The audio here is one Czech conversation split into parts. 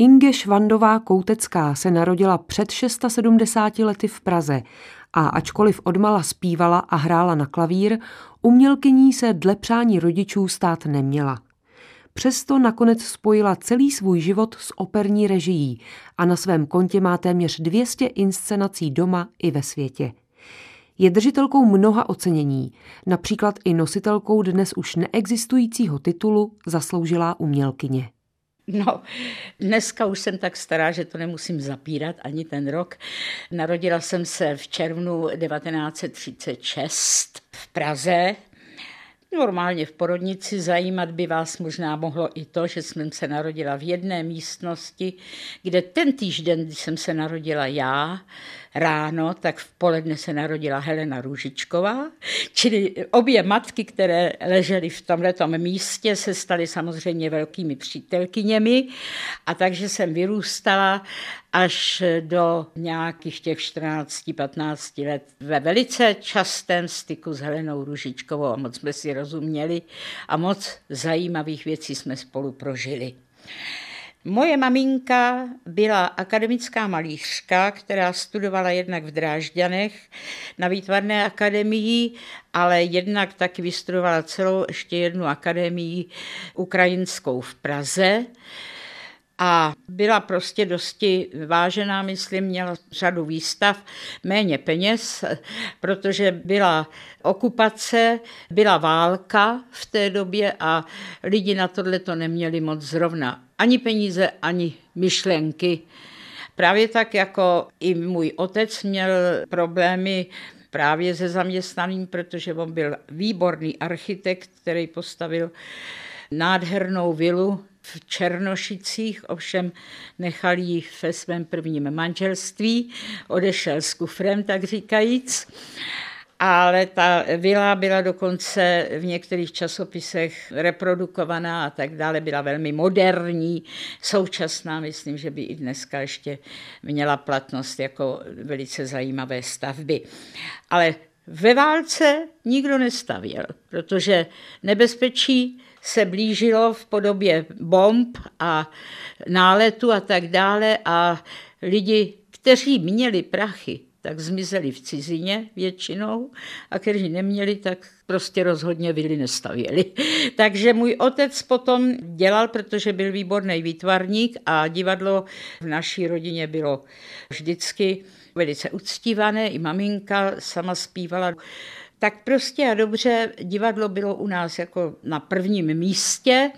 Inge Švandová Koutecká se narodila před 670 lety v Praze a ačkoliv odmala zpívala a hrála na klavír, umělkyní se dle přání rodičů stát neměla. Přesto nakonec spojila celý svůj život s operní režií a na svém kontě má téměř 200 inscenací doma i ve světě. Je držitelkou mnoha ocenění, například i nositelkou dnes už neexistujícího titulu Zasloužilá umělkyně. No, dneska už jsem tak stará, že to nemusím zapírat ani ten rok. Narodila jsem se v červnu 1936 v Praze. Normálně v porodnici zajímat by vás možná mohlo i to, že jsem se narodila v jedné místnosti, kde ten týžden, když jsem se narodila já, ráno, tak v poledne se narodila Helena Růžičková, čili obě matky, které ležely v tomto místě, se staly samozřejmě velkými přítelkyněmi. A takže jsem vyrůstala až do nějakých těch 14-15 let ve velice častém styku s Helenou Růžičkovou. A moc jsme si rozuměli a moc zajímavých věcí jsme spolu prožili. Moje maminka byla akademická malířka, která studovala jednak v Drážďanech na výtvarné akademii, ale jednak taky vystudovala celou ještě jednu akademii ukrajinskou v Praze a byla prostě dosti vážená, myslím, měla řadu výstav, méně peněz, protože byla okupace, byla válka v té době a lidi na tohle to neměli moc zrovna ani peníze, ani myšlenky. Právě tak jako i můj otec měl problémy právě se zaměstnaným, protože on byl výborný architekt, který postavil nádhernou vilu v Černošicích, ovšem nechal ji ve svém prvním manželství, odešel s kufrem, tak říkajíc ale ta vila byla dokonce v některých časopisech reprodukovaná a tak dále, byla velmi moderní, současná, myslím, že by i dneska ještě měla platnost jako velice zajímavé stavby. Ale ve válce nikdo nestavěl, protože nebezpečí se blížilo v podobě bomb a náletu a tak dále a lidi, kteří měli prachy, tak zmizeli v cizině většinou a kteří neměli, tak prostě rozhodně vily nestavěli. Takže můj otec potom dělal, protože byl výborný výtvarník a divadlo v naší rodině bylo vždycky velice uctívané, i maminka sama zpívala. Tak prostě a dobře divadlo bylo u nás jako na prvním místě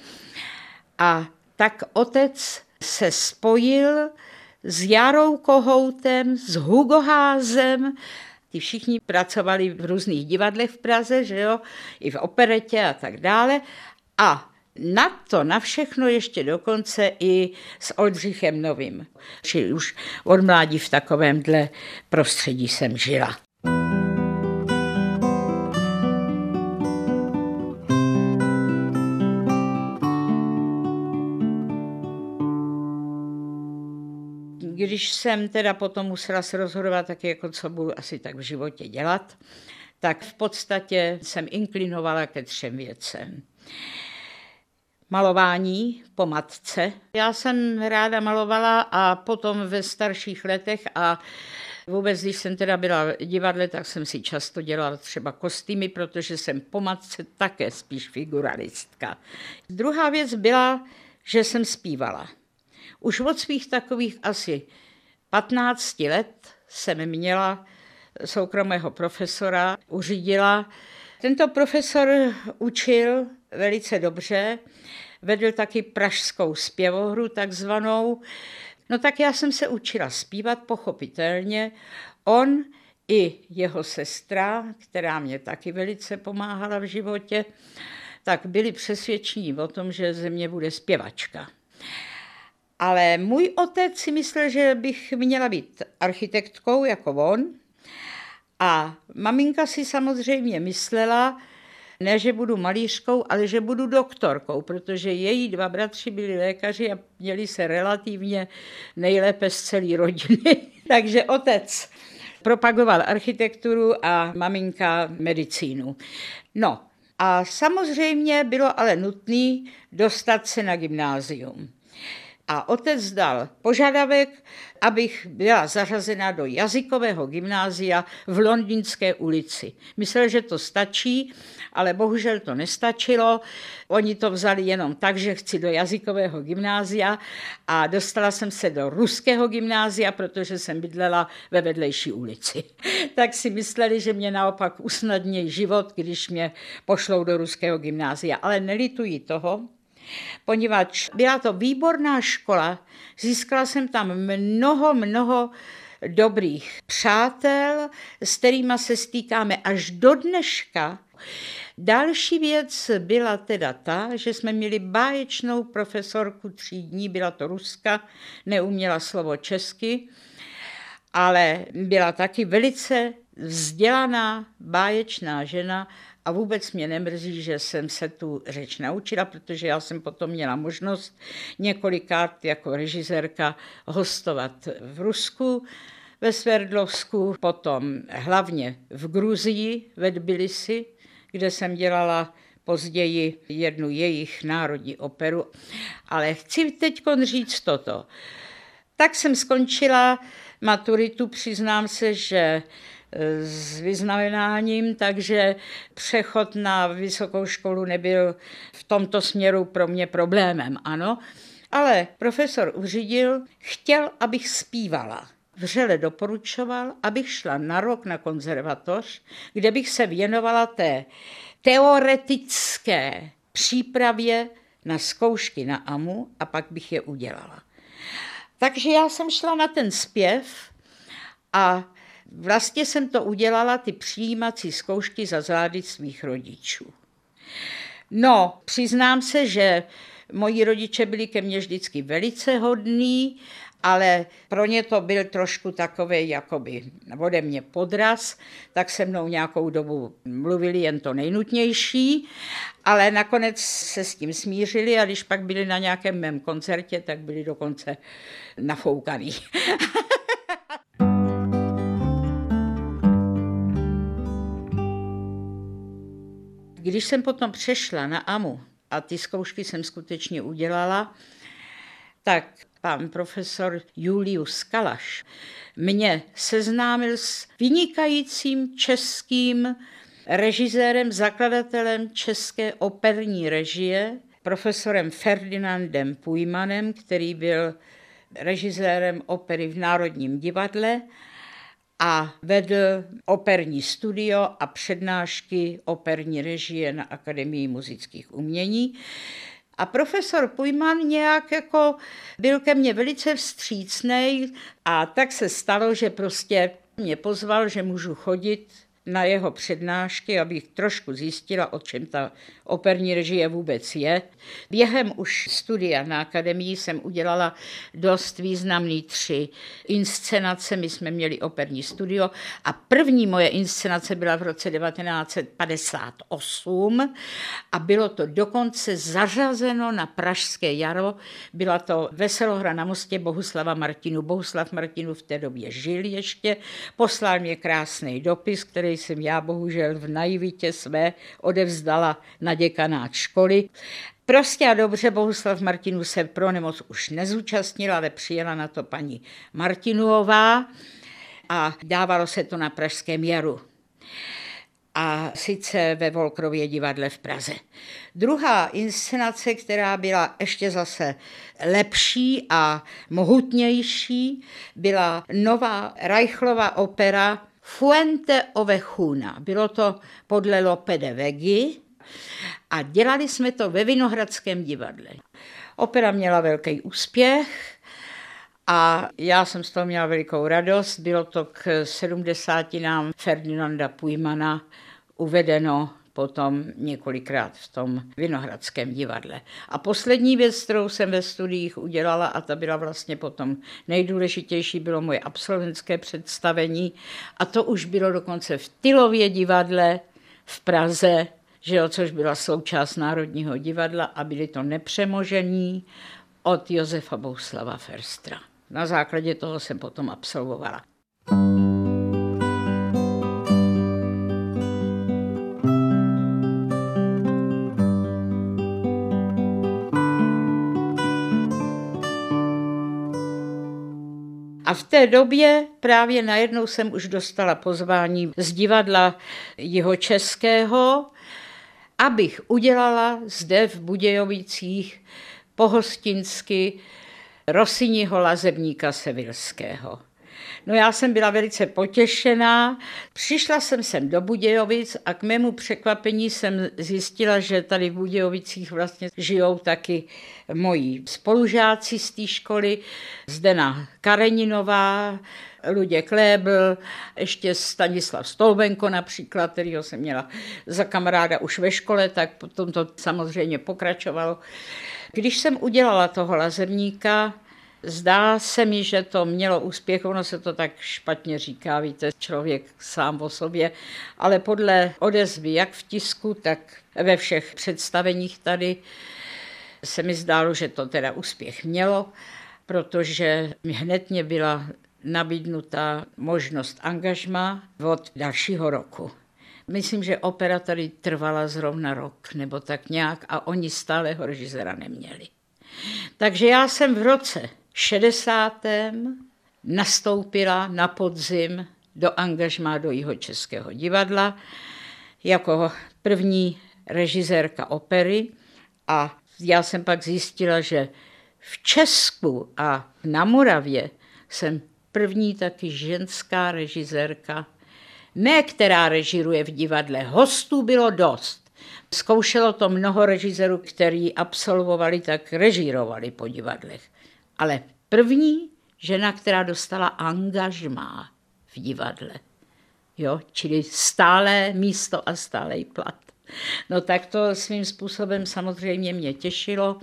a tak otec se spojil s Jarou Kohoutem, s Hugo Házem, Ti všichni pracovali v různých divadlech v Praze, že jo, i v operetě a tak dále. A na to, na všechno ještě dokonce i s Oldřichem Novým. Čili už od mládí v takovémhle prostředí jsem žila. Když jsem teda potom musela se rozhodovat taky, jako co budu asi tak v životě dělat, tak v podstatě jsem inklinovala ke třem věcem. Malování po matce. Já jsem ráda malovala a potom ve starších letech a Vůbec, když jsem teda byla v divadle, tak jsem si často dělala třeba kostýmy, protože jsem po matce také spíš figuralistka. Druhá věc byla, že jsem zpívala. Už od svých takových asi 15 let jsem měla soukromého profesora, uřídila. Tento profesor učil velice dobře, vedl taky pražskou zpěvohru takzvanou. No tak já jsem se učila zpívat pochopitelně. On i jeho sestra, která mě taky velice pomáhala v životě, tak byli přesvědčení o tom, že ze mě bude zpěvačka. Ale můj otec si myslel, že bych měla být architektkou jako on. A maminka si samozřejmě myslela, ne, že budu malířkou, ale že budu doktorkou, protože její dva bratři byli lékaři a měli se relativně nejlépe z celé rodiny. Takže otec propagoval architekturu a maminka medicínu. No a samozřejmě bylo ale nutné dostat se na gymnázium. A otec dal požadavek, abych byla zařazena do jazykového gymnázia v Londýnské ulici. Myslel, že to stačí, ale bohužel to nestačilo. Oni to vzali jenom tak, že chci do jazykového gymnázia a dostala jsem se do ruského gymnázia, protože jsem bydlela ve vedlejší ulici. tak si mysleli, že mě naopak usnadní život, když mě pošlou do ruského gymnázia. Ale nelituji toho, poněvadž byla to výborná škola, získala jsem tam mnoho, mnoho dobrých přátel, s kterými se stýkáme až do dneška. Další věc byla teda ta, že jsme měli báječnou profesorku tří dní, byla to Ruska, neuměla slovo česky, ale byla taky velice vzdělaná, báječná žena a vůbec mě nemrzí, že jsem se tu řeč naučila, protože já jsem potom měla možnost několikát jako režisérka hostovat v Rusku, ve Sverdlovsku, potom hlavně v Gruzii, ve Tbilisi, kde jsem dělala později jednu jejich národní operu. Ale chci teď říct toto. Tak jsem skončila maturitu, přiznám se, že s vyznamenáním, takže přechod na vysokou školu nebyl v tomto směru pro mě problémem, ano. Ale profesor uřídil, chtěl, abych zpívala. Vřele doporučoval, abych šla na rok na konzervatoř, kde bych se věnovala té teoretické přípravě na zkoušky na AMU a pak bych je udělala. Takže já jsem šla na ten zpěv a Vlastně jsem to udělala, ty přijímací zkoušky za zády svých rodičů. No, přiznám se, že moji rodiče byli ke mně vždycky velice hodní, ale pro ně to byl trošku takový jakoby ode mě podraz, tak se mnou nějakou dobu mluvili jen to nejnutnější, ale nakonec se s tím smířili a když pak byli na nějakém mém koncertě, tak byli dokonce nafoukaný. Když jsem potom přešla na AMU a ty zkoušky jsem skutečně udělala, tak pan profesor Julius Kalaš mě seznámil s vynikajícím českým režisérem, zakladatelem české operní režie, profesorem Ferdinandem Pujmanem, který byl režisérem opery v Národním divadle a vedl operní studio a přednášky operní režie na Akademii muzických umění. A profesor Pujman nějak jako byl ke mně velice vstřícný a tak se stalo, že prostě mě pozval, že můžu chodit na jeho přednášky, abych trošku zjistila, o čem ta operní režie vůbec je. Během už studia na akademii jsem udělala dost významný tři inscenace. My jsme měli operní studio a první moje inscenace byla v roce 1958 a bylo to dokonce zařazeno na Pražské jaro. Byla to Veselohra na mostě Bohuslava Martinu. Bohuslav Martinu v té době žil ještě, poslal mě krásný dopis, který jsem já bohužel v naivitě své odevzdala na děkanát školy. Prostě a dobře Bohuslav Martinů se pro nemoc už nezúčastnila, ale přijela na to paní Martinuová a dávalo se to na Pražském jaru a sice ve Volkrově divadle v Praze. Druhá inscenace, která byla ještě zase lepší a mohutnější, byla nová Reichlova opera Fuente Ovechuna. Bylo to podle Lope de Vegi a dělali jsme to ve Vinohradském divadle. Opera měla velký úspěch a já jsem z toho měla velikou radost. Bylo to k 70. nám Ferdinanda Pujmana uvedeno potom několikrát v tom Vinohradském divadle. A poslední věc, kterou jsem ve studiích udělala, a ta byla vlastně potom nejdůležitější, bylo moje absolventské představení. A to už bylo dokonce v Tylově divadle v Praze, že jo, což byla součást Národního divadla a byli to nepřemožení od Josefa Bouslava Ferstra. Na základě toho jsem potom absolvovala. A v té době právě najednou jsem už dostala pozvání z divadla jeho českého, abych udělala zde v Budějovicích pohostinsky Rosiniho lazebníka Sevilského. No já jsem byla velice potěšená. Přišla jsem sem do Budějovic a k mému překvapení jsem zjistila, že tady v Budějovicích vlastně žijou taky moji spolužáci z té školy, Zdena Kareninová, Ludě Klébl, ještě Stanislav Stolbenko například, kterýho jsem měla za kamaráda už ve škole, tak potom to samozřejmě pokračovalo. Když jsem udělala toho lazebníka, Zdá se mi, že to mělo úspěch, ono se to tak špatně říká, víte, člověk sám o sobě, ale podle odezvy, jak v tisku, tak ve všech představeních tady, se mi zdálo, že to teda úspěch mělo, protože hned mě byla nabídnuta možnost angažma od dalšího roku. Myslím, že opera tady trvala zrovna rok nebo tak nějak a oni stále ho režisera neměli. Takže já jsem v roce 60. nastoupila na podzim do angažmá do jeho českého divadla jako první režisérka opery a já jsem pak zjistila, že v Česku a na Moravě jsem první taky ženská režisérka, ne která režiruje v divadle, hostů bylo dost. Zkoušelo to mnoho režisérů, kteří absolvovali, tak režírovali po divadlech ale první žena, která dostala angažmá v divadle. Jo, čili stále místo a stálej plat. No tak to svým způsobem samozřejmě mě těšilo.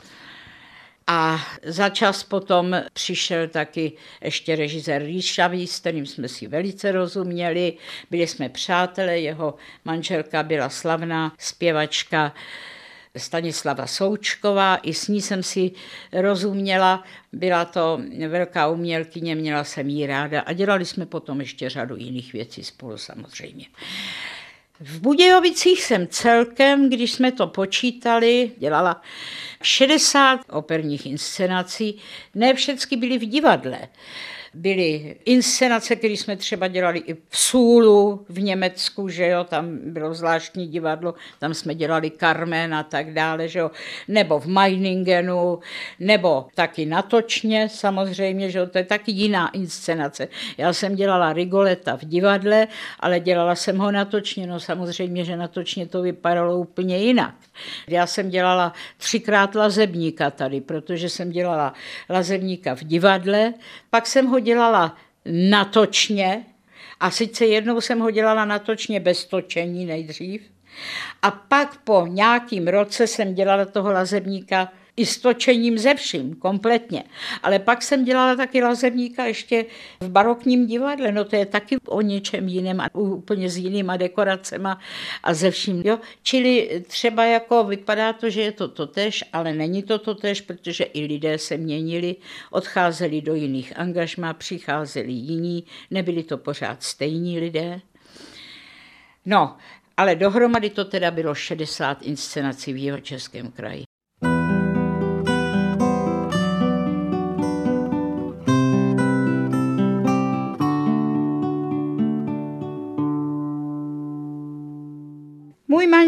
A za čas potom přišel taky ještě režisér Ríšavý, s kterým jsme si velice rozuměli. Byli jsme přátelé, jeho manželka byla slavná zpěvačka Stanislava Součková, i s ní jsem si rozuměla, byla to velká umělkyně, měla jsem jí ráda a dělali jsme potom ještě řadu jiných věcí spolu samozřejmě. V Budějovicích jsem celkem, když jsme to počítali, dělala 60 operních inscenací, ne všechny byly v divadle byly inscenace, které jsme třeba dělali i v Súlu v Německu, že jo, tam bylo zvláštní divadlo, tam jsme dělali Carmen a tak dále, že jo, nebo v Meiningenu, nebo taky natočně samozřejmě, že jo, to je taky jiná inscenace. Já jsem dělala Rigoleta v divadle, ale dělala jsem ho natočně, no samozřejmě, že natočně to vypadalo úplně jinak. Já jsem dělala třikrát lazebníka tady, protože jsem dělala lazebníka v divadle, pak jsem ho dělala natočně, a sice jednou jsem ho dělala natočně bez točení nejdřív, a pak po nějakým roce jsem dělala toho lazebníka i s točením ze vším, kompletně. Ale pak jsem dělala taky lazebníka ještě v barokním divadle, no to je taky o něčem jiném a úplně s jinýma dekoracema a ze vším. Jo? Čili třeba jako vypadá to, že je to totež, ale není to totež, protože i lidé se měnili, odcházeli do jiných angažmá, přicházeli jiní, nebyli to pořád stejní lidé. No, ale dohromady to teda bylo 60 inscenací v jeho českém kraji.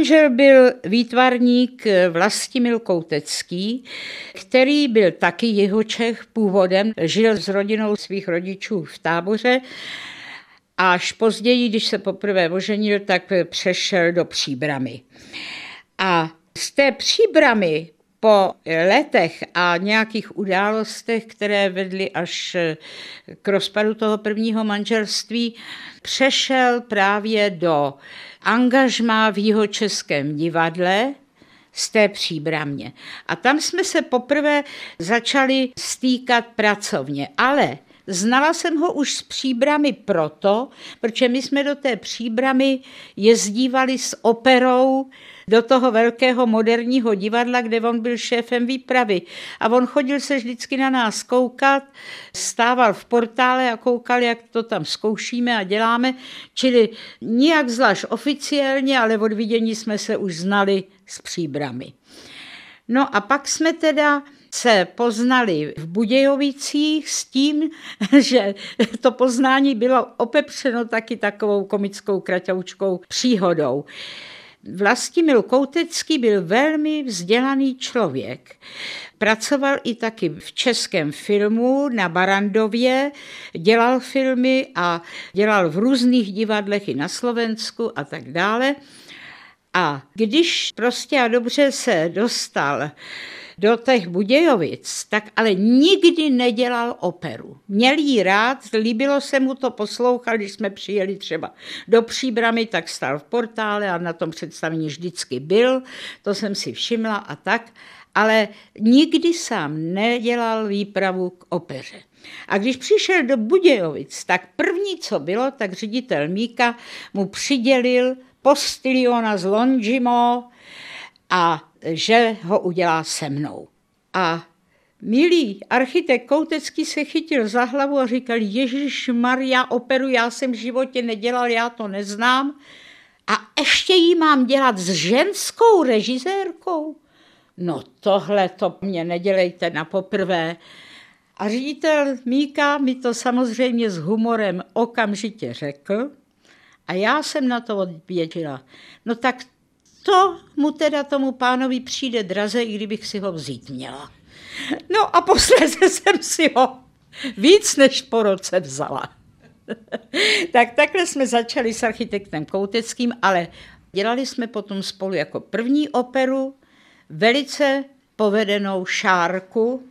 Manžel byl výtvarník Vlastimil Koutecký, který byl taky jeho Čech původem, žil s rodinou svých rodičů v táboře až později, když se poprvé oženil, tak přešel do příbramy. A z té příbramy po letech a nějakých událostech, které vedly až k rozpadu toho prvního manželství, přešel právě do angažmá v jeho českém divadle, z té příbramě. A tam jsme se poprvé začali stýkat pracovně, ale Znala jsem ho už z příbramy proto, protože my jsme do té příbramy jezdívali s operou do toho velkého moderního divadla, kde on byl šéfem výpravy. A on chodil se vždycky na nás koukat, stával v portále a koukal, jak to tam zkoušíme a děláme. Čili nijak zvlášť oficiálně, ale od vidění jsme se už znali s příbramy. No a pak jsme teda se poznali v Budějovicích s tím, že to poznání bylo opepřeno taky takovou komickou kraťoučkou příhodou. Vlastimil Koutecký byl velmi vzdělaný člověk. Pracoval i taky v českém filmu na Barandově, dělal filmy a dělal v různých divadlech i na Slovensku a tak dále. A když prostě a dobře se dostal do těch Budějovic, tak ale nikdy nedělal operu. Měl jí rád, líbilo se mu to poslouchat, když jsme přijeli třeba do Příbramy, tak stal v portále a na tom představení vždycky byl, to jsem si všimla a tak, ale nikdy sám nedělal výpravu k opeře. A když přišel do Budějovic, tak první, co bylo, tak ředitel Míka mu přidělil postiliona z Longimo a že ho udělá se mnou. A milý architekt Koutecký se chytil za hlavu a říkal, Ježíš Maria, operu já jsem v životě nedělal, já to neznám. A ještě jí mám dělat s ženskou režisérkou? No tohle to mě nedělejte na poprvé. A ředitel Míka mi to samozřejmě s humorem okamžitě řekl a já jsem na to odpověděla. No tak to mu teda tomu pánovi přijde draze, i kdybych si ho vzít měla. No a posledně jsem si ho víc než po roce vzala. tak takhle jsme začali s architektem Kouteckým, ale dělali jsme potom spolu jako první operu velice povedenou šárku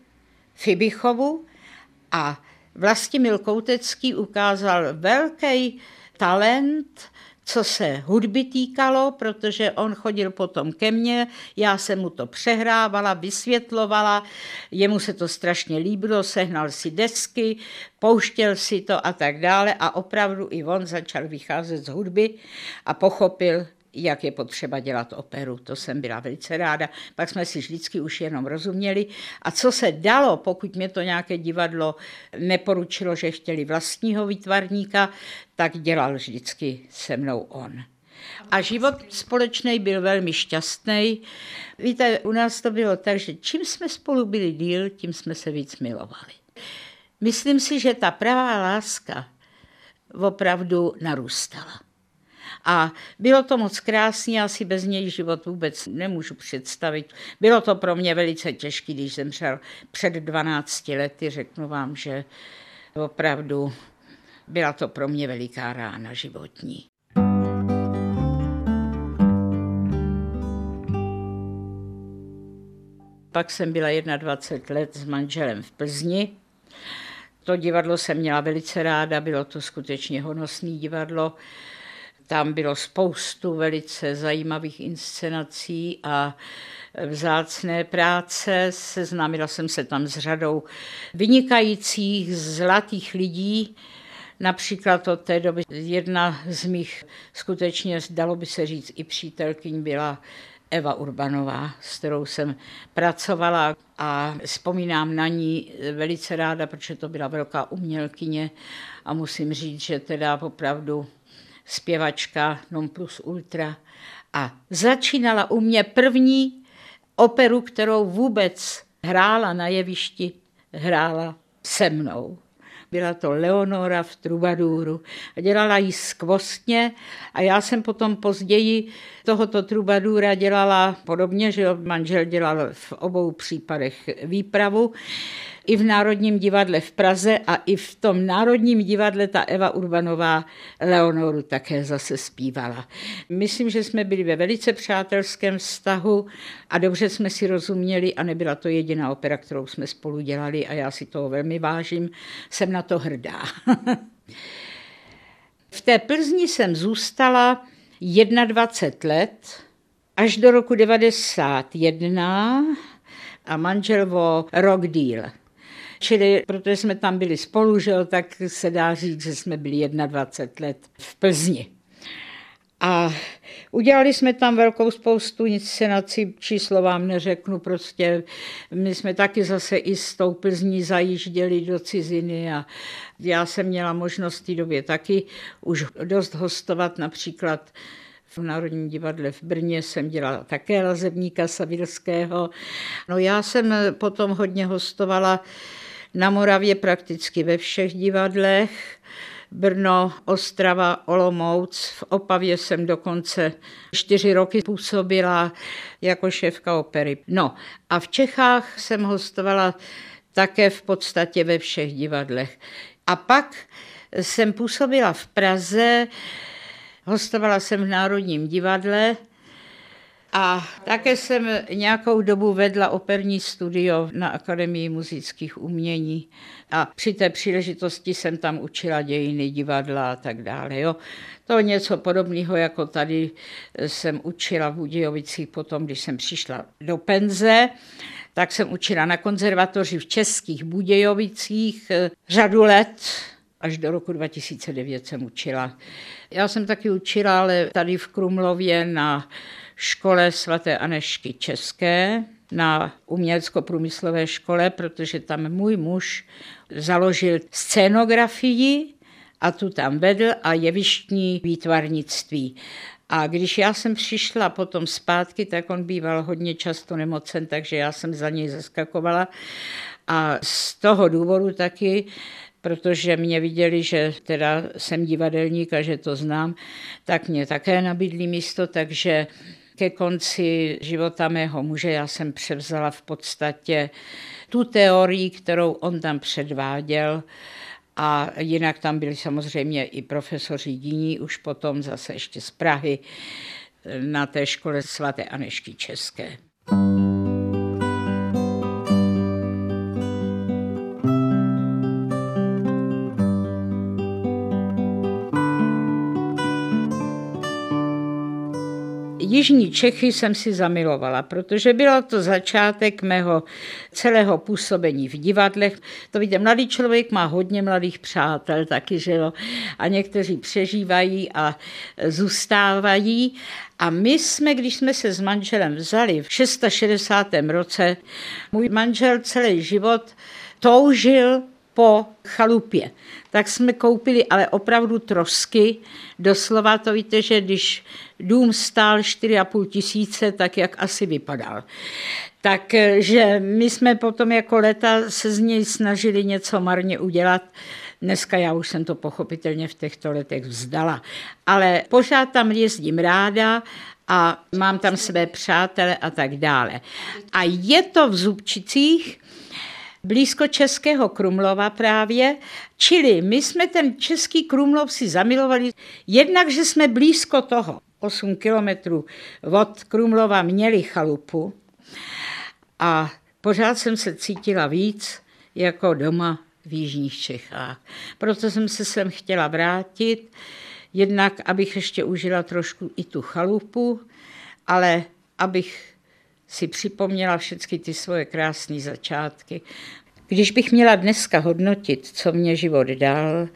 Fibichovu a Vlastimil Koutecký ukázal velký talent, co se hudby týkalo, protože on chodil potom ke mně, já jsem mu to přehrávala, vysvětlovala, jemu se to strašně líbilo, sehnal si desky, pouštěl si to a tak dále a opravdu i on začal vycházet z hudby a pochopil, jak je potřeba dělat operu. To jsem byla velice ráda. Pak jsme si vždycky už jenom rozuměli. A co se dalo, pokud mě to nějaké divadlo neporučilo, že chtěli vlastního výtvarníka, tak dělal vždycky se mnou on. A život společný byl velmi šťastný. Víte, u nás to bylo tak, že čím jsme spolu byli díl, tím jsme se víc milovali. Myslím si, že ta pravá láska opravdu narůstala. A bylo to moc krásné, já si bez něj život vůbec nemůžu představit. Bylo to pro mě velice těžké, když zemřel před 12 lety, řeknu vám, že opravdu byla to pro mě veliká rána životní. Pak jsem byla 21 let s manželem v Plzni. To divadlo jsem měla velice ráda, bylo to skutečně honosné divadlo. Tam bylo spoustu velice zajímavých inscenací a vzácné práce. Seznámila jsem se tam s řadou vynikajících, zlatých lidí, Například od té doby jedna z mých skutečně, dalo by se říct, i přítelkyň byla Eva Urbanová, s kterou jsem pracovala a vzpomínám na ní velice ráda, protože to byla velká umělkyně a musím říct, že teda opravdu zpěvačka non plus ultra a začínala u mě první operu, kterou vůbec hrála na jevišti, hrála se mnou. Byla to Leonora v Trubadůru. Dělala ji skvostně a já jsem potom později tohoto Trubadůra dělala podobně, že manžel dělal v obou případech výpravu i v Národním divadle v Praze a i v tom Národním divadle ta Eva Urbanová Leonoru také zase zpívala. Myslím, že jsme byli ve velice přátelském vztahu a dobře jsme si rozuměli a nebyla to jediná opera, kterou jsme spolu dělali a já si toho velmi vážím. Jsem na to hrdá. v té Plzni jsem zůstala 21 let, až do roku 91 a manžel o rok díl. Čili protože jsme tam byli spolu, že jo, tak se dá říct, že jsme byli 21 let v Plzni. A udělali jsme tam velkou spoustu inscenací, číslo vám neřeknu, prostě my jsme taky zase i s tou Plzní zajížděli do ciziny a já jsem měla možnost v té době taky už dost hostovat například V Národním divadle v Brně jsem dělala také lazebníka Savilského. No já jsem potom hodně hostovala na Moravě prakticky ve všech divadlech. Brno, Ostrava, Olomouc. V Opavě jsem dokonce čtyři roky působila jako šéfka opery. No a v Čechách jsem hostovala také v podstatě ve všech divadlech. A pak jsem působila v Praze, hostovala jsem v Národním divadle a také jsem nějakou dobu vedla operní studio na Akademii muzických umění a při té příležitosti jsem tam učila dějiny divadla a tak dále. Jo. To něco podobného, jako tady jsem učila v Budějovicích potom, když jsem přišla do penze, tak jsem učila na konzervatoři v Českých Budějovicích eh, řadu let, až do roku 2009 jsem učila. Já jsem taky učila, ale tady v Krumlově na škole svaté Anešky České, na umělecko-průmyslové škole, protože tam můj muž založil scénografii a tu tam vedl a jevištní výtvarnictví. A když já jsem přišla potom zpátky, tak on býval hodně často nemocen, takže já jsem za něj zaskakovala. A z toho důvodu taky protože mě viděli, že teda jsem divadelník a že to znám, tak mě také nabídli místo, takže ke konci života mého muže já jsem převzala v podstatě tu teorii, kterou on tam předváděl, a jinak tam byli samozřejmě i profesoři jiní, už potom zase ještě z Prahy na té škole svaté Anešky České. Jižní Čechy jsem si zamilovala, protože byl to začátek mého celého působení v divadlech. To víte, mladý člověk má hodně mladých přátel taky, že jo, a někteří přežívají a zůstávají. A my jsme, když jsme se s manželem vzali v 660. roce, můj manžel celý život toužil po chalupě. Tak jsme koupili ale opravdu trosky. Doslova to víte, že když dům stál 4,5 tisíce, tak jak asi vypadal. Takže my jsme potom jako leta se z něj snažili něco marně udělat. Dneska já už jsem to pochopitelně v těchto letech vzdala. Ale pořád tam jezdím ráda a mám tam své přátele a tak dále. A je to v Zubčicích, blízko Českého Krumlova právě, čili my jsme ten Český Krumlov si zamilovali, jednak, že jsme blízko toho, 8 kilometrů od Krumlova měli chalupu a pořád jsem se cítila víc jako doma v Jižních Čechách. Proto jsem se sem chtěla vrátit, jednak abych ještě užila trošku i tu chalupu, ale abych si připomněla všechny ty svoje krásné začátky. Když bych měla dneska hodnotit, co mě život dal,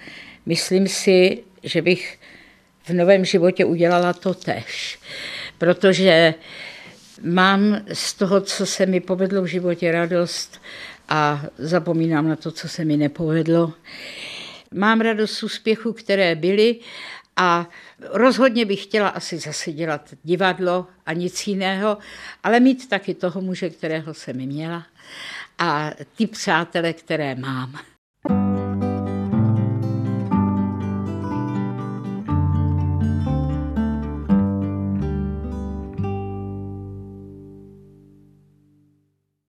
myslím si, že bych v novém životě udělala to tež. Protože mám z toho, co se mi povedlo v životě, radost a zapomínám na to, co se mi nepovedlo. Mám radost z úspěchů, které byly a rozhodně bych chtěla asi zase dělat divadlo a nic jiného, ale mít taky toho muže, kterého jsem měla a ty přátele, které mám.